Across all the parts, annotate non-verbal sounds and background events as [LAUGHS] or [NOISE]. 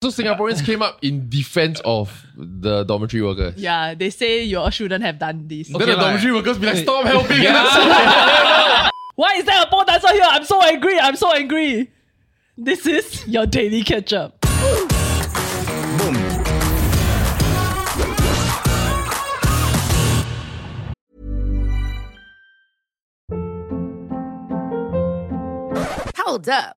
So Singaporeans came up in defense of the dormitory workers. Yeah, they say you all shouldn't have done this. Then the lah. dormitory workers be like, stop helping us. [LAUGHS] Why is there a pole dancer here? I'm so angry. I'm so angry. This is your daily catch up. Boom. Hold up.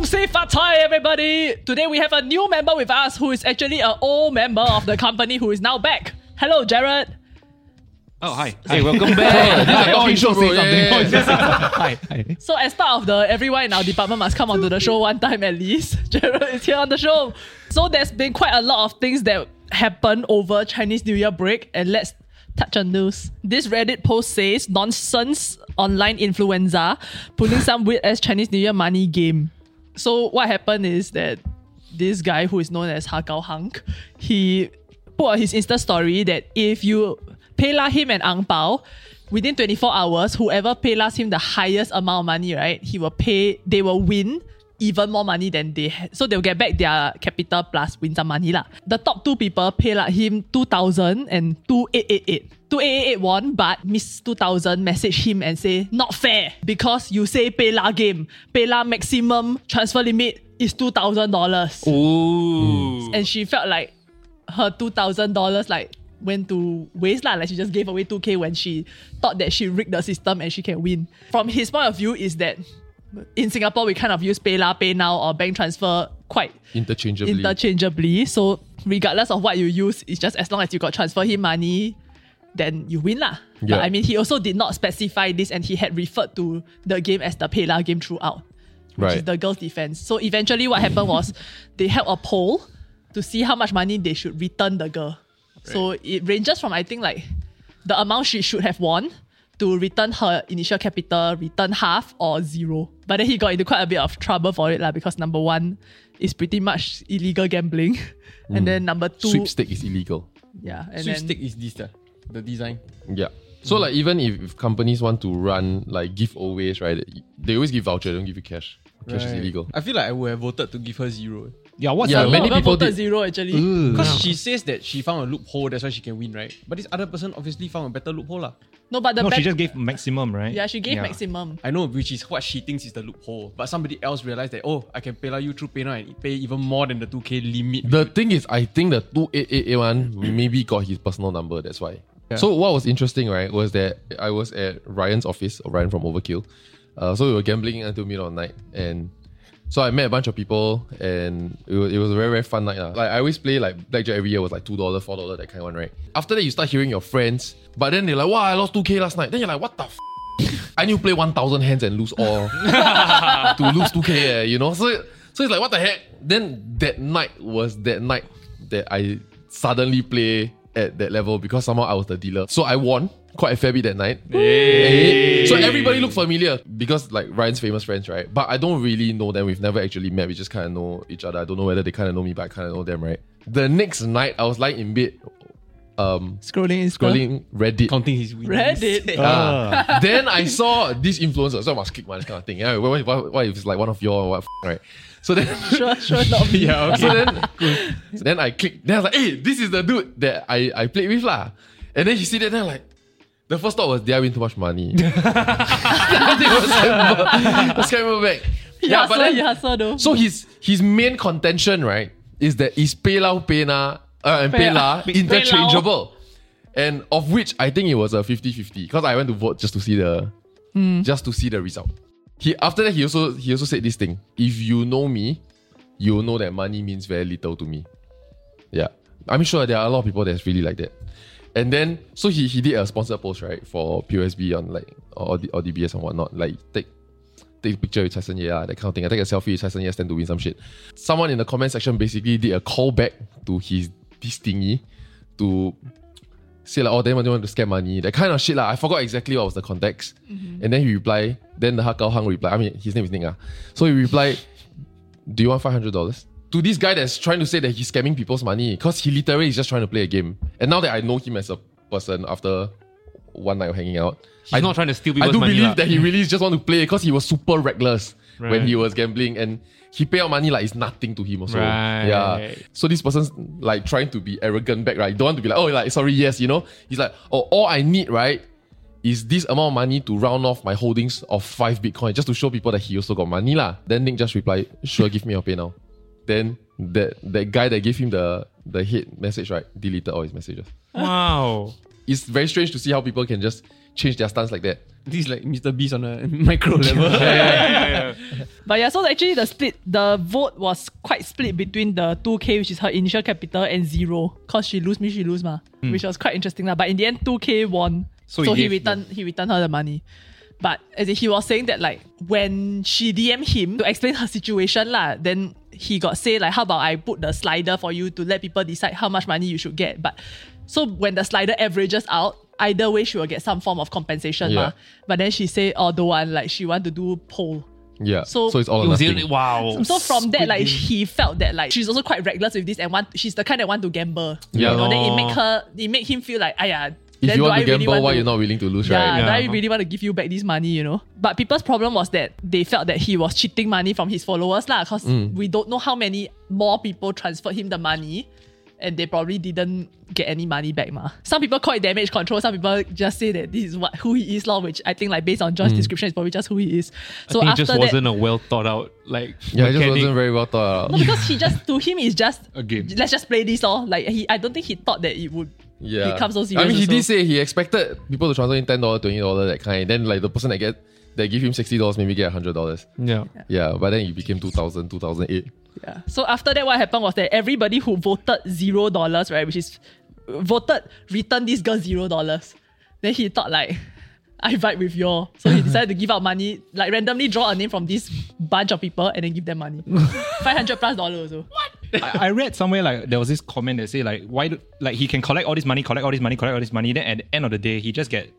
Gong Xi Fat Chai, everybody! Today we have a new member with us who is actually an old member of the company who is now back. Hello, Jared. Oh, hi. Hey, welcome back. This is a show. Say something. [LAUGHS] Hi, hi. So, as part of the everyone in our department must come onto the show one time at least, [LAUGHS] Jared is here on the show. So, there's been quite a lot of things that happened over Chinese New Year break, and let's touch on those. This Reddit post says nonsense online influenza pulling some weird as Chinese New Year money game. So, what happened is that this guy who is known as Hakao Hank, he put on his Insta story that if you PayLah him an ang pao, within 24 hours, whoever paylas him the highest amount of money, right, he will pay, they will win even more money than they had. So they'll get back their capital plus win some money. lah. The top two people PayLah him 2,000 and 2,888. 2888 won, but Miss 2000 messaged him and say, not fair because you say PayLah game. PayLah maximum transfer limit is $2,000 Ooh. and she felt like her two thousand dollars like went to waste lah. Like she just gave away two k when she thought that she rigged the system and she can win. From his point of view, is that in Singapore we kind of use PayLah, PayNow, or bank transfer quite Interchangeably. interchangeably. So regardless of what you use, it's just as long as you got transfer him money, then you win lah. Yeah. But I mean, he also did not specify this, and he had referred to the game as the PayLah game throughout which is the girls' defense. So eventually, what happened was [LAUGHS] they held a poll to see how much money they should return the girl. So it ranges from I think like the amount she should have won to return her initial capital, return half or zero. But then he got into quite a bit of trouble for it lah because number one is pretty much illegal gambling, [LAUGHS] and then number two, Sweepstake is illegal. yeah, and Sweep then is this, uh, the design. Yeah. So like even if, if companies want to run like giveaways, right? They always give voucher, they don't give you cash. Cash is illegal. I feel like I would have voted to give her zero. Yeah, what's Yeah, a the many people voted did. zero actually. Because she says that she found a loophole, that's why she can win, right? But this other person obviously found a better loophole. lah. No, but the No, back- she just gave maximum, right? yeah, she gave maximum. I know, which is what she thinks is the loophole. But somebody else realized that, oh, I can pay you through PayNow and pay even more than the 2K limit. The thing is, I think the 2888 one maybe got his personal number, that's why. So what was interesting, right, was that I was at Ryan's office, Ryan from Overkill. Uh, so we were gambling until middle of the night and so I met a bunch of people and it was, it was a very, very fun night. lah. Like I always play like blackjack every year was like $2, $4, that kind of one, right? After that, you start hearing your friends, but then they're like, wow, I lost 2K last night. Then you're like, what the f? I need to play 1,000 hands and lose all [LAUGHS] to lose 2K, eh, you know? So, so it's like, what the heck? Then that night was that night that I suddenly play at that level because somehow I was the dealer. So I won quite a fair bit that night. Eh. So everybody looked familiar because like Ryan's famous friends, right? But I don't really know them. We've never actually met. We just kind of know each other. I don't know whether they kind of know me, but I kind of know them, right? The next night, I was lying in bed, um, Scrolling Insta. scrolling Reddit. Counting his winnings. Reddit. [LAUGHS] Ah. [LAUGHS] then I saw this influencer, so I must click one this kind of thing. Yeah, what, what, what if it's like one of your what, f- [LAUGHS] right? So then, sure, sure, not me. Yeah, okay. so then, so then I clicked. Then I was like, "Hey, this is the dude that I I played with lah." And then he see that, then I'm like, the first thought was, "Did I win too much money?" then I think it was scammer, was scammer back. Yeah, but then, you hustle though. so his his main contention, right, is that is PayLah, PayNow, uh, and Pay- PayLah [LAUGHS] Pay- interchangeable. And of which I think it was a 50-50 because I went to vote just to see the just to see the result. He after that he also he also said this thing. If you know me, you know that money means very little to me. Yeah. I'm sure there are a lot of people that's really like that. And then so he he did a sponsored post, right, for POSB on like or, or DBS and whatnot. Like take take a picture with Chai Sen Ye, ah, that kind of thing. I take a selfie with Chai Sen Ye, stand to win some shit. Someone in the comment section basically did a callback to his this thingy to say like, oh, then they want to scam money, that kind of shit. Like, I forgot exactly what was the context. And then he replied, then the Hakao Hang replied, I mean, his name is Nick. ah. So he replied, do you want $500? To this guy that's trying to say that he's scamming people's money because he literally is just trying to play a game. And now that I know him as a person after one night of hanging out, He's I, not trying to steal I do money. believe lah. that he really just want to play because he was super reckless when he was gambling and he pay out money like it's nothing to him also. Right. Yeah. So this person's like trying to be arrogant back, right? Don't want to be like, oh, like sorry, yes, you know. He's like, oh, all I need, right, is this amount of money to round off my holdings of five Bitcoin just to show people that he also got money lah. Then Nick just replied, sure, give me your pay now. Then that that guy that gave him the the hate message, right, deleted all his messages. Wow. It's very strange to see how people can just change their stance like that. This is like Mr. Beast on a [LAUGHS] micro level. [LAUGHS] But yeah, so actually the split, the vote was quite split between the 2K, which is her initial capital, and zero. Cause she lose me, she lose ma. Hmm. Which was quite interesting. lah. But in the end, 2K won. So, So he he, gave returned he returned her the money. But as in, he was saying that like when she DM him to explain her situation, lah, then he got say like, how about I put the slider for you to let people decide how much money you should get. But so when the slider averages out, either way she will get some form of compensation. Yeah. ma. But then she say, oh, don't want, like she want to do poll. Yeah. So- so it's all It or was nothing. really- wow. So from that, like Game. he felt that like she's also quite reckless with this and want she's the kind that want to gamble. Yeah. You know, then it Oh. make her it make him feel like, aya, If then you do want I to gamble, really want why to, you're not willing to lose, yeah, right? do I really want to give you back this money, you know? But people's problem was that they felt that he was cheating money from his followers, lah, because Mm. we don't know how many more people transferred him the money. And they probably didn't get any money back, ma. Some people call it damage control. Some people just say that this is what who he is, law. Which I think, like based on Mm. John's description, is probably just who he is. So I think it just that, wasn't a well thought out like Yeah, it just wasn't very well thought out. no, because he just to him it's just A game. Let's just play this, or like he. I don't think he thought that it would Yeah. become so serious. I mean, he also. did say he expected people to transfer in ten dollars, twenty dollars, that kind. Then like the person that get that give him sixty dollars, maybe get hundred dollars. Yeah. Yeah, but then it became 2000, 2008. Yeah. So after that, what happened was that everybody who voted zero dollars, right, which is voted return this girl zero dollars. Then he thought like, [LAUGHS] I vibe with y'all. so he [LAUGHS] decided to give out money, like randomly draw a name from this bunch of people and then give them money, [LAUGHS] five hundred plus dollars. Also. I, I read somewhere like there was this comment that say like why do, like he can collect all this money, collect all this money, collect all this money. Then at the end of the day, he just get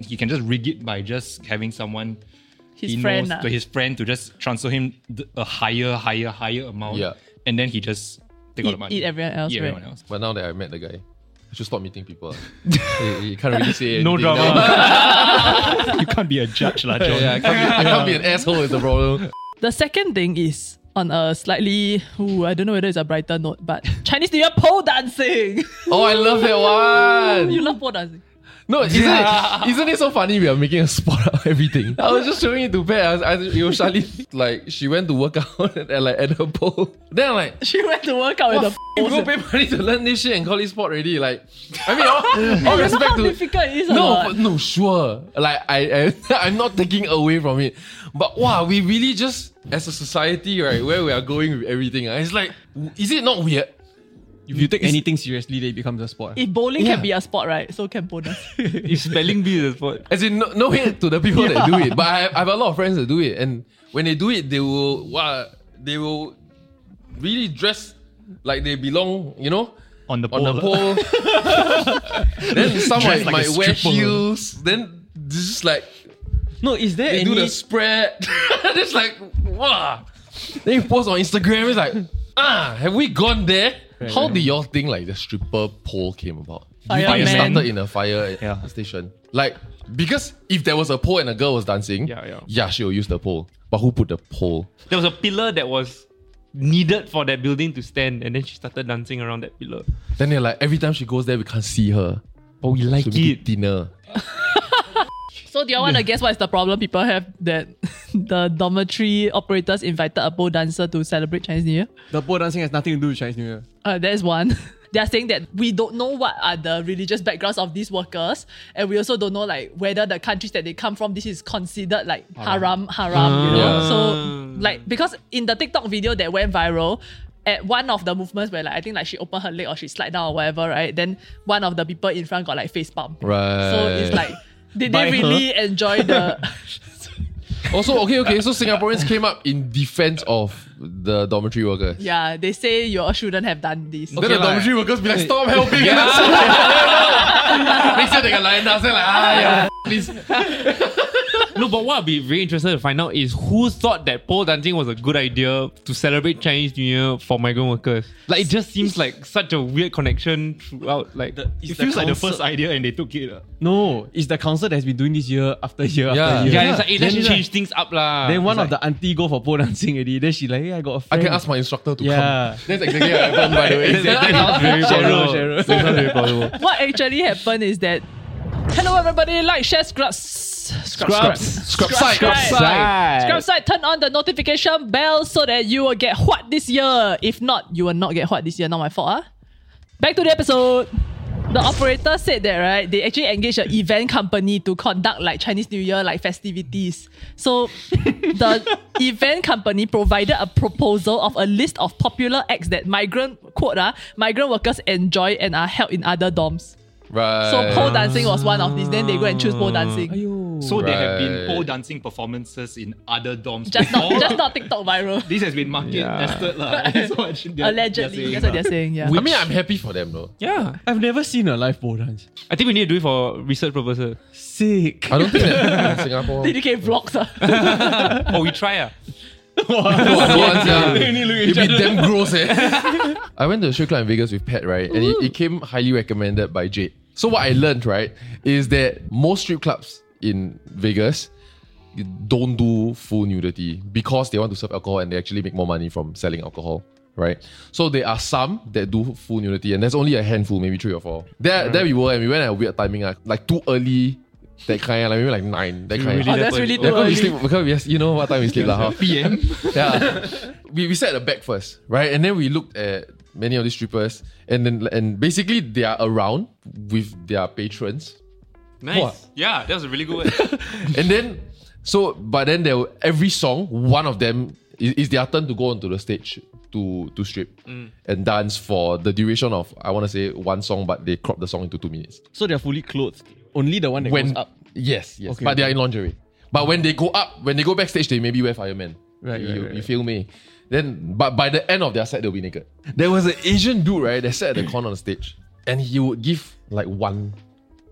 he can just rig it by just having someone His he friend, knows ah. to his friend to just transfer him th- a higher, higher, higher amount. Yeah. and then he just take all Eat- the money. eat everyone else, Eat right? everyone else. But now that I met the guy, I should stop meeting people. [LAUGHS] you, you can't really say [LAUGHS] No anything drama. [LAUGHS] you can't be a judge, lah, John. yeah, I can't, be, I can't be an asshole is the problem. The second thing is on a slightly, ooh, I don't know whether it's a brighter note, but Chinese New Year pole dancing. Oh, I love that one. you love pole dancing. No, isn't it, isn't it so funny? We are making a sport out of everything. I was just showing it to Pat. I was, I, was- it was Charlene. Like she went to work out [LAUGHS] and like at her pole. Then I'm like, She went to work out with the f- you go pay money to learn this shit and call it sport already. Like, I mean, all, [LAUGHS] all You know respect how to difficult it is. no, but no, sure. Like I, I, [LAUGHS] I'm not taking away from it, but wow, we really just as a society, right, where we are going with everything. ah, It's like, is it not weird? If you take anything seriously, then it becomes a sport. If bowling Yeah. can be a sport, right? So can pole [LAUGHS] dance. If spelling bee is a sport. As in, no, no hate to the people that do it, [LAUGHS] but I, I have a lot of friends that do it, and when they do it, they will, wow, they will really dress like they belong, you know, On the on the pole. pole. [LAUGHS] then some Dress might, like a might wear stripper. heels. Then this is like No, is there they any? do the spread. it's like wow. Then you post on Instagram. It's like ah, have we gone there? How did y'all think like the stripper pole came about? You think it started in a fire Yeah. station. Like because if there was a pole and a girl was dancing, Yeah, yeah. yeah, she'll use the pole. But who put the pole? There was a pillar that was needed for that building to stand, and then she started dancing around that pillar. Then they're like, every time she goes there, we can't see her. But we like So we eat dinner. [LAUGHS] so do you want to guess what is the problem people have that [LAUGHS] the dormitory operators invited a pole dancer to celebrate Chinese New Year? the pole dancing has nothing to do with Chinese New Year. Uh, there's one. [LAUGHS] They are saying that we don't know what are the religious backgrounds of these workers, and we also don't know like whether the countries that they come from this is considered like haram, haram, you know. So like because in the TikTok video that went viral, at one of the movements where like I think like she opened her leg or she slide down or whatever, right? Then one of the people in front got like face palm. Right. So it's like did By they her? really enjoy the [LAUGHS] Also, okay, okay. So Singaporeans came up in defense of the dormitory workers. Yeah, they say you all shouldn't have done this. Then the lah. dormitory workers be like, stop helping. [LAUGHS] Next year they can line down, say like, ah, yeah, please. [LAUGHS] No, but what I'd be very interested to find out is who thought that pole dancing was a good idea to celebrate Chinese New Year for migrant workers. Like it just seems like such a weird connection throughout. Like The- It it's feels like the first idea and they took it. uh. No, it's the council that has been doing this year after year Yeah. after year. yeah, it's like, hey, let's Then, change things up lah. Then one It's of the auntie go for pole dancing already. Then she like, hey, I got a I friend. can ask my instructor to Yeah. come. That's exactly what happened, by the way. [LAUGHS] That- that sounds very Cheryl, plausible. Cheryl. That sounds very plausible. What actually happened is that hello everybody, like, share, scrub, scrubs, Scrub side. Scrub side. Scrub side, turn on the notification bell so that you will get what this year. If not, you will not get what this year. Not my fault, huh? Back to the episode. The operator said that right, they actually engaged an event company to conduct like Chinese New Year like festivities. So the [LAUGHS] event company provided a proposal of a list of popular acts that migrant quote ah, migrant workers enjoy and are held in other dorms. Right. So pole dancing was one of these. Then they go and choose pole dancing. So there have been pole dancing performances in other dorms. Just not, before. just not TikTok viral. [LAUGHS] This has been market Yeah. tested lah. That's what they're- Allegedly, they're that's what they're saying saying. Yeah. I mean, I'm happy for them though. Yeah. I've never seen a live pole dance. I think we need to do it for research purposes. Sick. I don't think [LAUGHS] that in Singapore. DDK vlogs. ah. [LAUGHS] oh, we try ah. Once, yeah. It'd be damn gross, eh? I went to a strip club in Vegas with Pat, right? And it, it came highly recommended by Jade. So what I learned, right, is that most strip clubs in Vegas don't do full nudity because they want to serve alcohol and they actually make more money from selling alcohol. Right, so there are some that do full nudity, and there's only a handful, maybe three or four. There, there we were, and we went at a weird timing, ah, like too early, that kind, like maybe like nine, that kind. really oh, that's really Yeah, too because we early. sleep, because we, you know what time we sleep, lah. huh? PM. Yeah. we, we sat at the back first, right? And then we looked at many of these strippers and then and basically they are around with their patrons. Nice. What? Yeah, that was a really good word. [LAUGHS] And then so but then there were, every song, one of them is, is their turn to go onto the stage to to strip mm. and dance for the duration of I want to say one song, but they crop the song into two minutes. So they're fully clothed. Only the one that when goes up. Yes, yes. Okay, but they are in lingerie. But when they go up, when they go backstage, they maybe wear fireman. Right, you, right, you, right, you feel me? Then, but by the end of their set, they'll be naked. There was an Asian dude, right, that sat at the corner on the stage, and he would give like one,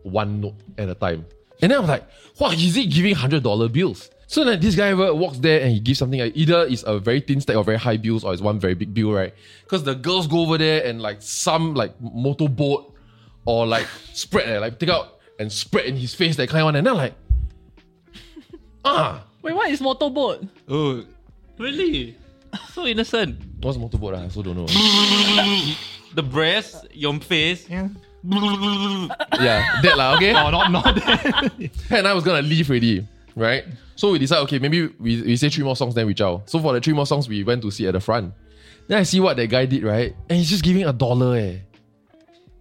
one note at a time. And then I was like, wow, is he giving hundred dollar bills? So then this guy walks there and he gives something like either it's a very thin stack of very high bills or it's one very big bill, right? Because the girls go over there and like some like motorboat or like [LAUGHS] spread, eh, like take out and spread in his face, that kind of one. And then I'm like, [LAUGHS] ah, Wait, what is motorboat? oh, really? So innocent. what's motorboat? ah? I also don't know. [LAUGHS] The breast, your face. Yeah. yeah, that lah, okay? Oh, not not that. Pat and I was gonna leave already, right? So we decided, okay, maybe we, we say three more songs, then we chow. So for the three more songs, we went to sit at the front. Then I see what that guy did, right? And he's just giving a dollar, eh.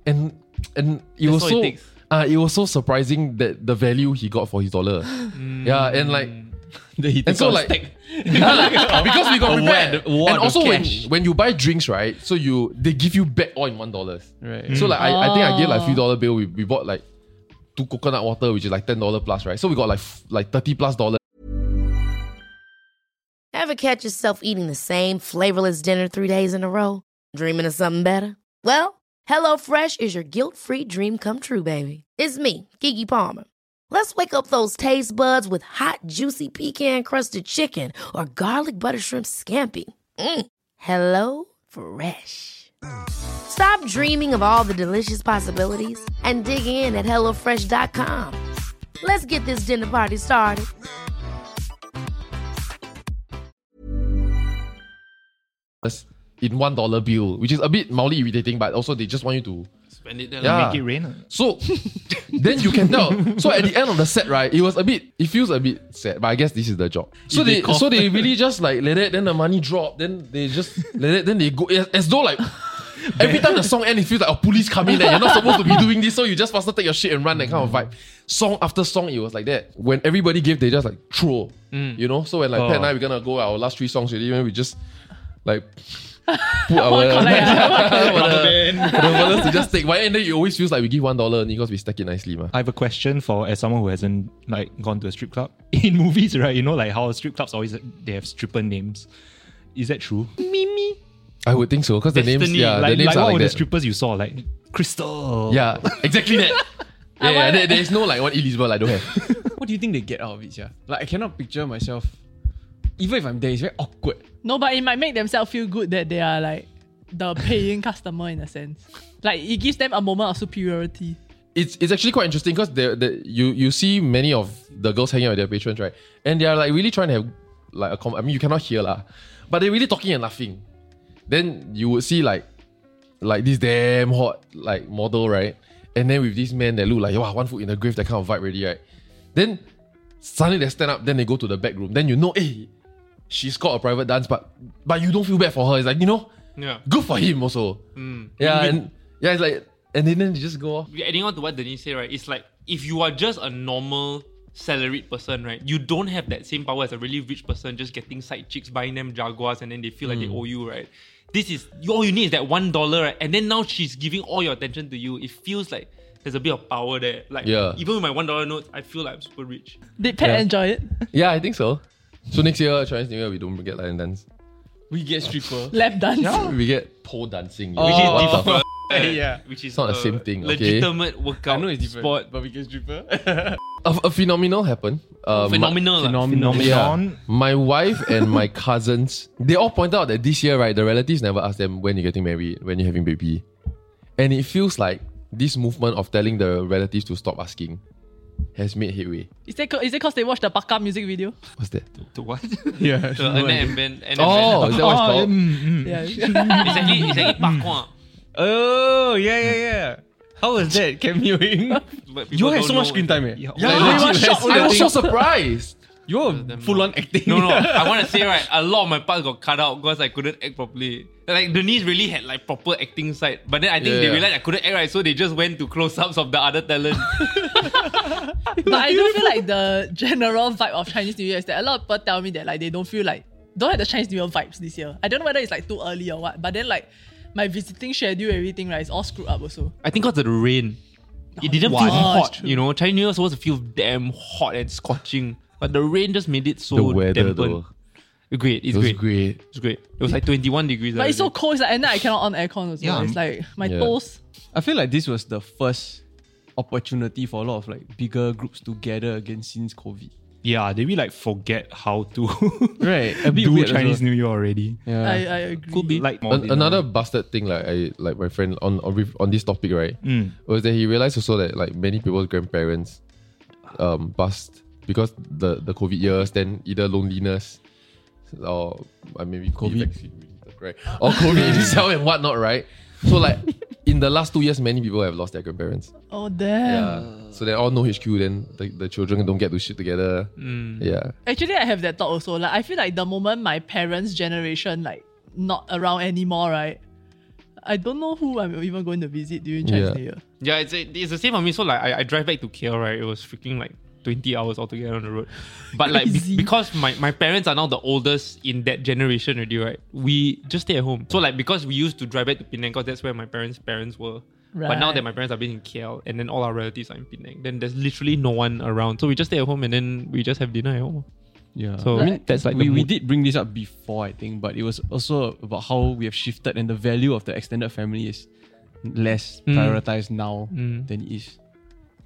And and it That's was all it so takes. uh, it was so surprising that the value he got for his dollar. [GASPS] Yeah, and like [LAUGHS] Then he and takes so out a like stack. [LAUGHS] because we got A prepared. wad- wad and also when, when you buy drinks, right? So you they give you back all in one dollars. Right. So like I, I think I gave like Oh. few dollar bill. We, we bought like two coconut water, which is like ten dollar plus, right? So we got like like thirty plus dollars. Ever catch yourself eating the same flavorless dinner three days in a row? Dreaming of something better? Well, HelloFresh is your guilt-free dream come true, baby. It's me, Keke Palmer. Let's wake up those taste buds with hot, juicy pecan-crusted chicken or garlic butter shrimp scampi. Mm. Hello Fresh. Stop dreaming of all the delicious possibilities and dig in at HelloFresh.com. Let's get this dinner party started. in one dollar bill, which is a bit mildly irritating, but also they just want you to Spend it there. Yeah. Make it rain. So [LAUGHS] then you can tell. So at the end of the set, right, it was a bit. It feels a bit sad, but I guess this is the job. So If they they, so they really just like let it. Then the money drop. Then they just let it. Then they go as, as though like. [LAUGHS] Every time the song ends, it feels like a police coming and you're not supposed to be doing this, so you just faster take your shit and run that kind of vibe. Song after song, it was like that. When everybody gave, they just like throw. Mm. You know? So when like Pat and I oh. we're gonna go our last three songs when we just like put our collect, our- the wallet to just take. But and then it always feels like we give one dollar only because we stack it nicely, ma. I have a question for as someone who hasn't like gone to a strip club. [LAUGHS] In movies, right? You know, like how strip clubs always they have stripper names. Is that true? Mimi. I would think so because the names, yeah, like, the names like are what like were the strippers you saw? Like Crystal. Yeah, exactly that. [LAUGHS] Yeah, yeah there, there's no like one Elizabeth I don't have. [LAUGHS] What do you think they get out of it, yeah? Like I cannot picture myself. Even if I'm there, it's very awkward. No, but it might make themselves feel good that they are like the paying customer in a sense. Like it gives them a moment of superiority. it's it's actually quite interesting because the the you you see many of the girls hanging out with their patrons, right? And they are like really trying to have like a com- I mean you cannot hear lah, but they're really talking and laughing. Then you would see like like this damn hot like model, right? And then with these men that look like wow one foot in the grave, that kind of vibe already, right? Then suddenly they stand up, then they go to the back room. Then you know, hey, she's got a private dance, but but you don't feel bad for her. It's like you know, Yeah. good for him also. Mm. Yeah, and yeah, it's like and then, then they just go off. adding on to what Denise said, right? It's like if you are just a normal salaried person, right? You don't have that same power as a really rich person just getting side chicks, buying them jaguars, and then they feel like they mm. owe you, right? This is all you need is that one dollar, right? And then now she's giving all your attention to you. It feels like there's a bit of power there. Like Yeah. even with my one dollar notes, I feel like I'm super rich. Did Pat Yeah. enjoy it? Yeah, I think so. So next year Chinese New Year we don't get lion dance. We get stripper. Lap dance. We get pole dancing. Oh. Which Which is different. fuck? [LAUGHS] yeah. Which is It's not the same thing, okay? Legitimate workout I know it's different, sport. but we get stripper. A, a phenomenal happened. Um, Phenomenal. lah. Phenomenal. Yeah. My wife and my [LAUGHS] cousins, they all pointed out that this year, right, the relatives never asked them when you're getting married, when you're having baby. And it feels like this movement of telling the relatives to stop asking has made headway. Is it is it because they watched the Paka music video? What's that? To what? [LAUGHS] yeah. The Annette and Ben. Annette Oh, and is Ben. that what it's Oh, called? mm, mm. Yeah. [LAUGHS] It's actually, it's actually Oh, yeah, yeah, yeah. How was that cameoing? [LAUGHS] You people had don't so much screen time, eh? Yeah. Yeah, legit, I was shocked. I was so surprised. You're full on acting. No, no. I want to [LAUGHS] say right, a lot of my parts got cut out because I couldn't act properly. Like Denise really had like proper acting side, but then I think Yeah, they yeah. realized I couldn't act right, so they just went to close ups of the other talent. [LAUGHS] but I do feel like the general vibe of Chinese New Year is that a lot of people tell me that like they don't feel like don't have the Chinese New Year vibes this year. I don't know whether it's like too early or what, but then like my visiting schedule, everything right, is all screwed up also. I think because of the rain, it didn't Wow. feel Oh, hot. You know, Chinese New Year was supposed to feel damn hot and scorching, but the rain just made it so the weather dampened. though. Great, it's It was great. great. It's great. It was like 21 degrees. But it's so cold, it's like, and then I cannot on aircon also. Yeah. It's like my Yeah. toes. I feel like this was the first opportunity for a lot of like bigger groups to gather again since COVID. Yeah, they really like forget how to [LAUGHS] Right. A [LAUGHS] bit do weird Chinese also. New Year already. Yeah. I, I agree. Could be. Like An- another busted thing, like I like my friend on on, on this topic, right? Mm. was that he realized also that like many people's grandparents um bust because the the COVID years, then either loneliness or uh, maybe COVID vaccine related, right? Or COVID [LAUGHS] itself and whatnot, right? So like in the last two years, many people have lost their grandparents. Oh damn. Yeah. So they're all no HQ, then the, the children don't get to shit together. Yeah. Actually, I have that thought also. Like, I feel like the moment my parents' generation like not around anymore, right? I don't know who I'm even going to visit during Chinese Yeah. New Year. Yeah, it's, it's the same for me. So like I, I drive back to KL, right? It was freaking like 20 hours altogether on the road. But like be- because my, my parents are now the oldest in that generation already, right? We just stay at home. So like because we used to drive back to Penang because that's where my parents' parents were. But now that my parents are being in KL and then all our relatives are in Penang, then there's literally no one around. So we just stay at home and then we just have dinner at home. Yeah. So I mean, that's like we, we did bring this up before, I think, but it was also about how we have shifted and the value of the extended family is less Mm. prioritized now Mm. than it is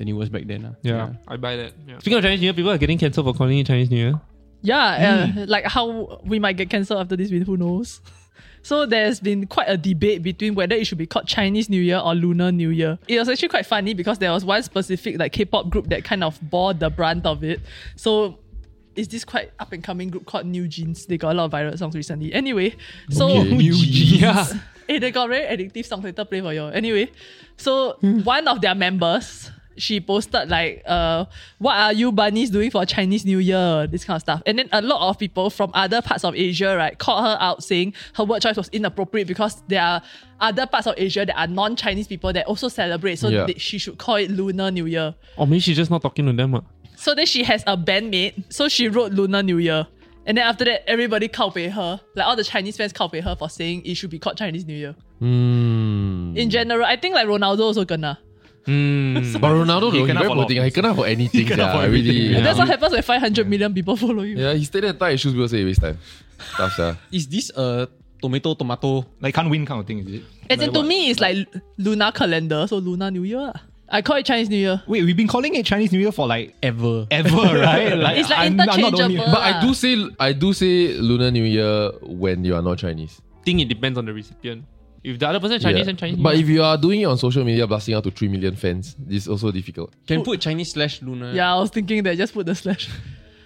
than it was back then. ah. Yeah, I buy that. Yeah. Speaking of Chinese New Year, people are getting cancelled for calling it Chinese New Year. Yeah, uh, like how we might get cancelled after this, video, who knows? [LAUGHS] So there's been quite a debate between whether it should be called Chinese New Year or Lunar New Year. It was actually quite funny because there was one specific like K-pop group that kind of bore the brunt of it. So is this quite up and coming group called NewJeans? They got a lot of viral songs recently. Anyway, so Okay. New [LAUGHS] Yeah. [LAUGHS] Hey, they got very addictive songs later play for you. Anyway, so one of their members, she posted like, uh, what are you bunnies doing for Chinese New Year? This kind of stuff. And then a lot of people from other parts of Asia, right, called her out saying her word choice was inappropriate because there are other parts of Asia that are non-Chinese people that also celebrate. So Yeah. they- she should call it Lunar New Year. Or maybe she's just not talking to them. ah. So then she has a bandmate. So she wrote Lunar New Year. And then after that, everybody pay her. Like all the Chinese fans pay her for saying it should be called Chinese New Year. Hmm. In general, I think like Ronaldo also gonna. Mm. But Ronaldo, He though, he kena very for a lot poor thing. He kena for anything. kena yeah, for really. Yeah. That's what happens when 500 million people follow you. Yeah, he stayed there and tie his shoes because he waste time. Tough, yeah. Is this a tomato tomato? Like can't win kind of thing, is it? As in, to what? me, it's like lunar calendar, so Lunar New Year. I call it Chinese New Year. Wait, we've been calling it Chinese New Year for like Ever. ever, [LAUGHS] right? Like, It's like I'm- I'm not interchangeable. But I do say I do say Lunar New Year when you are not Chinese. think it depends on the recipient. If the other person is Chinese Yeah. and Chinese, But if you are doing it on social media, blasting out to three million fans, it's also difficult. Can put Chinese slash lunar. Yeah, I was thinking that just put the slash.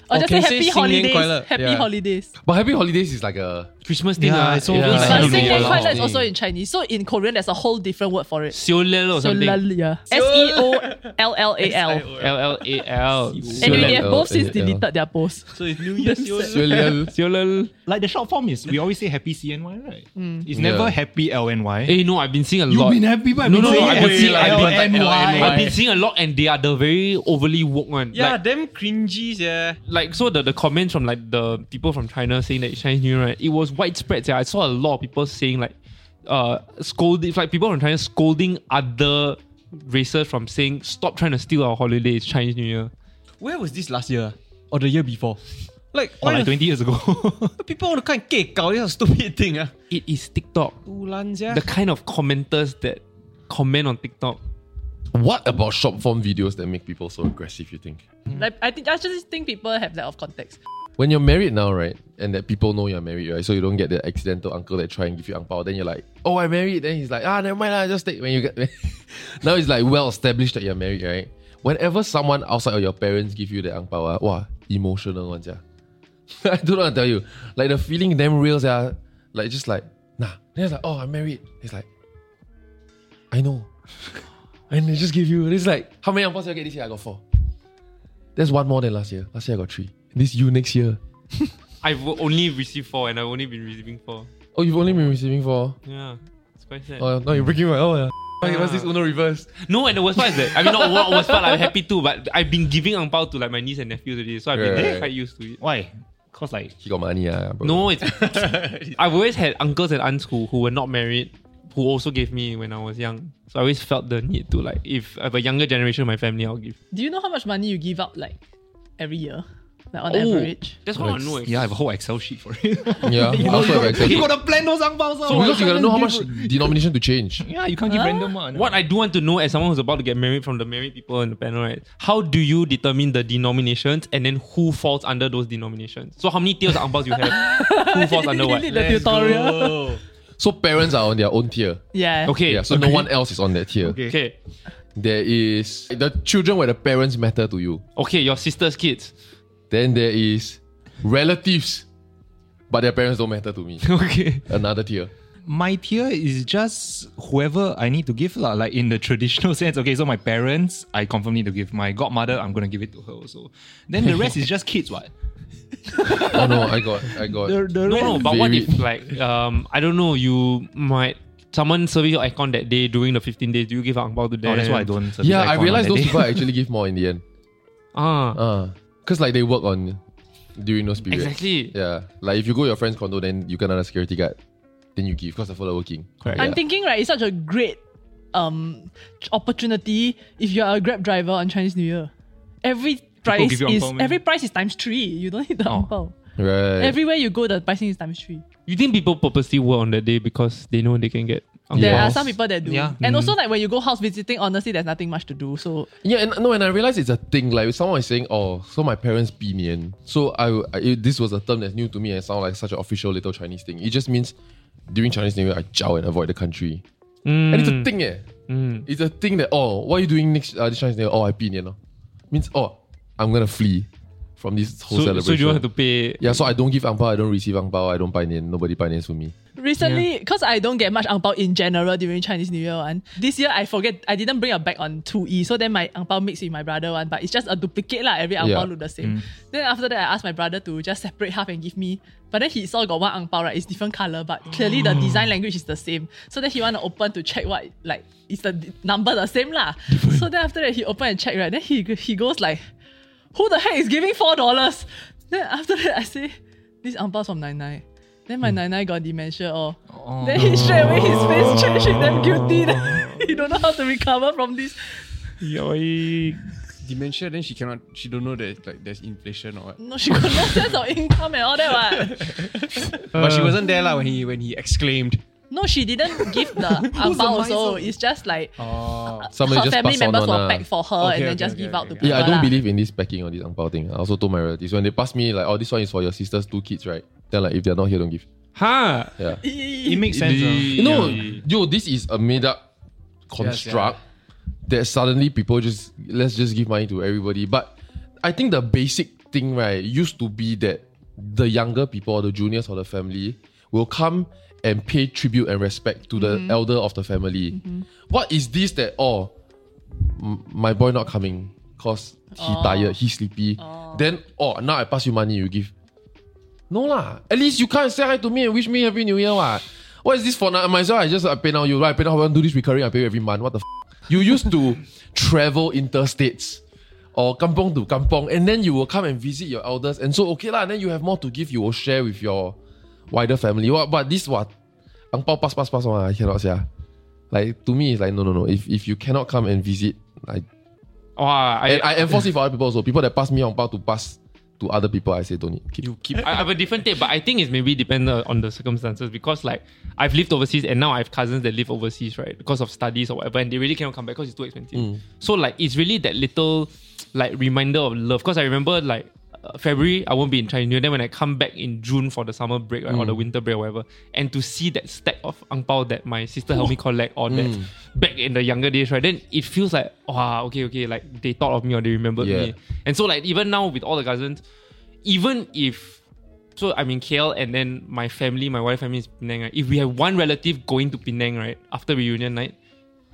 Or, just say happy holidays. Happy yeah. holidays. But happy holidays is like a Christmas thing. Yeah, it's over. Yeah. Like but Singyan Kuai is also in Chinese. So in Korean, there's a whole different word for it. Seollal or something. Seollal. S E O L L A L. L L A L. Anyway, they have both since deleted their posts. So it's New Year's Seollal. Seollal. Like the short form is we always say happy CNY, right? Mm. It's never happy LNY. Hey, eh, no, I've been seeing a lot. You've been happy, but. I've been seeing a lot. I've been seeing a lot, and they are the very overly woke one. Yeah, them cringies. yeah like so the, the comments from like the people from China saying that it's Chinese New Year, right? It was widespread. Yeah, I saw a lot of people saying like, uh, scolding like people from China scolding other races from saying stop trying to steal our holiday. It's Chinese New Year. Where was this last year? Or the year before? Like, Or like the 20 years ago. [LAUGHS] people want to kind of gay this a stupid thing? Ah, It is TikTok. Yeah. The kind of commenters that comment on TikTok. What about short form videos that make people so aggressive? You think? Like I think I just think people have that of context. When you're married now, right, and that people know you're married, right, so you don't get the accidental uncle that try and give you ang pao, then you're like, oh, I'm married. Then he's like, ah, never mind, lah, just take. When you get [LAUGHS] now, it's like well established that you're married, right? Whenever someone outside of your parents give you the ang pao, ah, wow, emotional ones, [LAUGHS] yeah. I don't know what to tell you. Like the feeling damn real, yeah. Like just like nah. Then it's like, oh, I'm married. It's like, I know. [LAUGHS] And they just give you. It's like, how many ang paos did I get this year? I got four. That's one more than last year. Last year I got three. This you next year. [LAUGHS] I've only received four, and I've only been receiving four. Oh, you've only been receiving four. Yeah, it's quite sad. Oh, no, you're breaking my. Oh, yeah. Ah. What's this Uno reverse? No, and the worst part is that I mean, not what worst part. I'm happy too, but I've been giving ang pao to like my niece and nephews already, so I've been Right. quite used to it. Why? Cause like He got money, ah, bro. No, it's [LAUGHS] I've always had uncles and aunts who, who were not married who also gave me when I was young. So I always felt the need to like if I have a younger generation in my family, I'll give. Do you know how much money you give out like every year? Like on Oh, average? That's what I know. yeah, I have a whole Excel sheet for it. [LAUGHS] Yeah, [LAUGHS] I also have access. you gotta plan those ang baos. So because you gotta know how much denomination to change. Yeah, you can't give random one. What I do want to know as someone who's about to get married from the married people in the panel, right? How do you determine the denominations and then who falls under those denominations? So how many tiers of ang you have? [LAUGHS] who falls under what? Need the tutorial. Oh. So parents are on their own tier. Yeah. Okay. Yeah, so no one else is on that tier. Okay. There is the children where the parents matter to you. Okay, your sister's kids. Then there is relatives, but their parents don't matter to me. [LAUGHS] Okay. Another tier. my tier is just whoever I need to give lah. Like in the traditional [LAUGHS] sense. Okay, so my parents, I confirm need to give. My godmother, I'm gonna give it to her also. Then the rest is just kids, what? [LAUGHS] Oh no, I got, I got. The, the No, no, but what if like um I don't know, you might someone serving your icon that day during the 15 days, do you give ang bao to them? Oh, that's why I don't. service yeah, I icon on realized those day. people actually give more in the end. [LAUGHS] Ah, Uh, Cause like they work on during those periods. exactly. Yeah, like if you go to your friend's condo, then you can a security guard, then you give because they're further working. Correct. I'm Yeah. thinking right, it's such a great um opportunity if you're a Grab driver on Chinese New Year. Every price you is ang pao, man. every price is times three. [LAUGHS] You don't need the Oh. angpao. Right. Everywhere you go, the pricing is times three. You think people purposely work on that day because they know they can get ang There are some people that do. Yeah. And Mm. also like when you go house visiting, honestly, there's nothing much to do. So Yeah, and no, and I realized it's a thing. Like someone is saying, "Oh, so my parents binian." So I, I this was a term that's new to me and sound like such an official little Chinese thing. It just means during Chinese New Year, I jiao and avoid the country, and it's a thing. Yeah, Mm. it's a thing that oh, what are you doing next uh, this Chinese New Year? Oh, I binian. oh. Means oh, I'm gonna flee from this whole So, celebration. so you don't have to pay. Yeah, so I don't give ang pao, I don't receive ang pao, I don't buy nian, nobody buy nian for me. recently, because I don't get much ang pao in general during Chinese New Year one. This year I forget I didn't bring a bag on 2E, so then my ang pao mixed with my brother one, but it's just a duplicate lah. Every ang pao Yeah. look the same. Mm. Then after that I asked my brother to just separate half and give me. But then he saw got one ang pao, right? It's different color, but clearly the oh. design language is the same. So then he want to open to check what like is the number the same lah. So then after that he open and check, right? Then he he goes like, Who the heck is giving four dollars? Then after that I say, This ang pao's from nine nine. Then my hmm. nai got dementia oh. oh, then he straight away his face [LAUGHS] changed, he damn guilty. Then [LAUGHS] he don't know how to recover from this. Dementia, then she cannot, she don't know that like there's inflation or what. No, she got no sense of income and all that. What? [LAUGHS] But she wasn't there lah when he when he exclaimed. No, she didn't [LAUGHS] give the ang bao also. It's just like Oh. Somebody her just family pass on members one will lah. pack for her Okay, and then okay, just okay, give out okay, to okay. people. Yeah, I don't lah. believe in this packing or this ang pao thing. I also told my relatives when they pass me like, oh, this one is for your sister's two kids, right? Then like if they're not here, don't give. Huh? Yeah. [LAUGHS] It makes sense. uh. You know, yo, this is a made up construct that suddenly people just let's just give money to everybody. But I think the basic thing, right, used to be that the younger people or the juniors or the family will come and pay tribute and respect to the mm-hmm. elder of the family. Mm-hmm. What is this that oh m- my boy not coming because he oh. tired, he sleepy. Oh. Then oh now I pass you money, you give. No lah. At least you can't say hi to me and wish me happy new year. What? What is this for? Now myself, I just I pay now you. Right? I pay now. I want to do this recurring. I pay you every month. What the? F-? You used to [LAUGHS] travel interstates or kampong to kampong, and then you will come and visit your elders. And so okay lah. Then you have more to give. You will share with your wider family. What? But this what? Ang pao pass pass pass. I cannot say. ah. Like to me, it's like no no no. If if you cannot come and visit, I Wow, I, and I enforce it for other people also. People that pass me ang pao to pass to other people, I say don't need. Keep. You keep I I have a different take, but I think it's maybe dependent on the circumstances because like I've lived overseas and now I have cousins that live overseas, right? Because of studies or whatever, and they really cannot come back because it's too expensive. So like it's really that little like reminder of love. Because I remember like uh, Uh, February I won't be in Chinese New Year. Then when I come back in June for the summer break right, or the mm. winter break or whatever, and to see that stack of ang that my sister helped me collect or that mm. back in the younger days, right? Then it feels like wow, okay, okay, like they thought of me or they remembered Yeah. me. And so like even now with all the cousins, even if so I'm in KL and then my family, my wife family is Penang, right? If we have one relative going to Penang, right, after reunion night,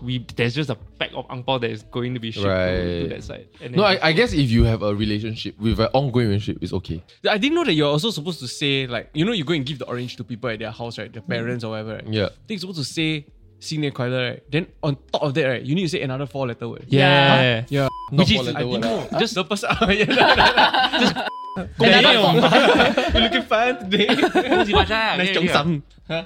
we there's just a pack of ang pao that is going to be shipped to, to that side. And No, I, I guess if you have a relationship with an ongoing relationship, it's okay. I didn't know that you're also supposed to say like you know you go and give the orange to people at their house right, their parents or whatever. Right? Yeah. I think you're supposed to say Sing Nian Kuai right? Then on top of that, right, you need to say another four letter word. yeah. Yeah. Not Which for is- I word didn't lah. know. Just the person. [LAUGHS] yeah, [LAUGHS] You're looking fine today. nice Yeah, Chong yeah. Sam. [LAUGHS]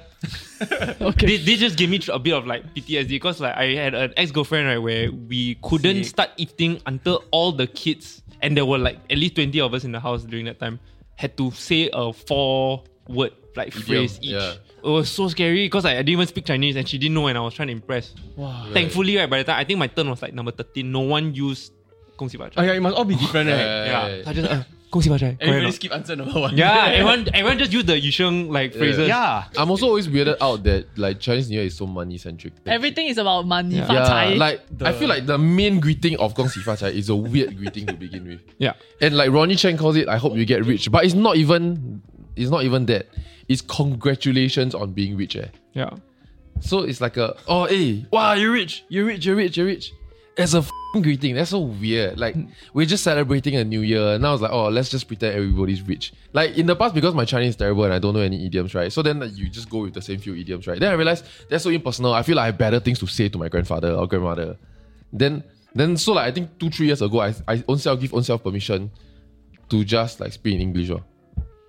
Okay. This, this just gave me a bit of like PTSD because like I had an ex girlfriend right where we couldn't Sick. start eating until all the kids and there were like at least twenty of us in the house during that time had to say a four word like phrase each. yeah it was so scary because I, I, didn't even speak Chinese and she didn't know and I was trying to impress. Wow. Thankfully, right, by the time I think my turn was like number 13, no one used Kong Si Oh yeah, it must all be different, right? [LAUGHS] Yeah. yeah. So I just uh, Si Everybody skip answer number one. Yeah, [LAUGHS] everyone everyone just use the Yisheng like phrases. Yeah. I'm also always weirded out that like Chinese New Year is so money centric. Everything is about money. Yeah. yeah like the... I feel like the main greeting of Gong Si Fa is a weird greeting to begin with. Yeah. And like Ronny Chieng calls it, I hope you get rich. But it's not even it's not even that. It's congratulations on being rich. Eh. Yeah. So it's like a oh hey, wow, you're rich, you're rich, you're rich, you're rich. As a f***ing greeting. That's so weird. Like we're just celebrating a new year. and Now it's like, oh, let's just pretend everybody's rich. Like in the past, because my Chinese is terrible and I don't know any idioms, right? So then like, you just go with the same few idioms, right? Then I realized that's so impersonal. I feel like I have better things to say to my grandfather or grandmother. Then then so like I think two, three years ago, I I own self give own self permission to just like speak in English or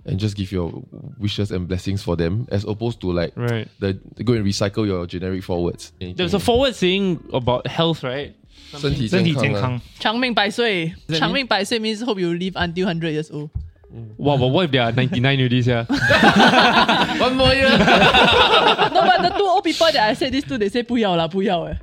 and just give your wishes and blessings for them as opposed to like Right. the go and recycle your generic forwards. There's a forward saying about health, right? 身体身体健健康啊。康。长命百岁. Changming 百岁 means hope you live until 100 years old. Wow, but what if they are 99 already? Yeah. [LAUGHS] One more year. [LAUGHS] no, but the two old people that I said this to, they say 不要啦，不要哎。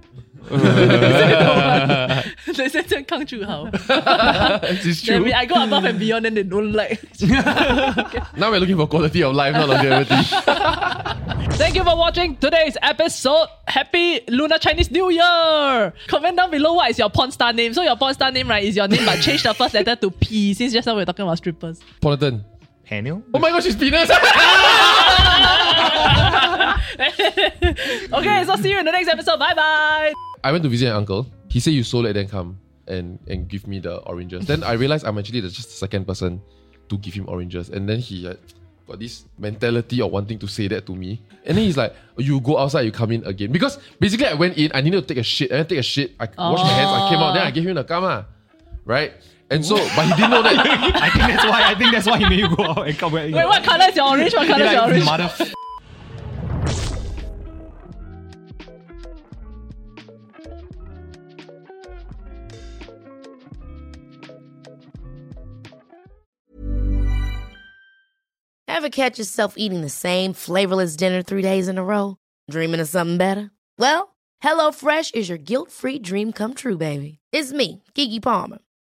they said just [LAUGHS] come to how. it's true. Then I go above and beyond, and they don't like. [LAUGHS] now we're looking for quality of life, not longevity. [LAUGHS] Thank you for watching today's episode. Happy Lunar Chinese New Year! Comment down below what is your porn star name. So your porn star name, right, is your name, but change the first letter to P since just now we are talking about strippers. Pornton. Daniel. Oh my gosh, she's penis! [LAUGHS] Okay, so see you in the next episode. Bye bye. I went to visit an uncle. He said you so late then come and and give me the oranges. then I realized I'm actually the, just the second person to give him oranges. And then he had got this mentality of wanting to say that to me. And then he's like, you go outside, you come in again. Because basically I went in, I needed to take a shit. I take a shit. I washed my hands, I came out, then I gave him the kama. Right? And so, but he didn't know that. [LAUGHS] I think that's why. I think that's why he made you go out and come back. Wait, what color is your orange? What color is your Like, orange? mother. f- Ever catch yourself eating the same flavorless dinner three days in a row? Dreaming of something better? Well, HelloFresh is your guilt-free dream come true, baby. It's me, Keke Palmer.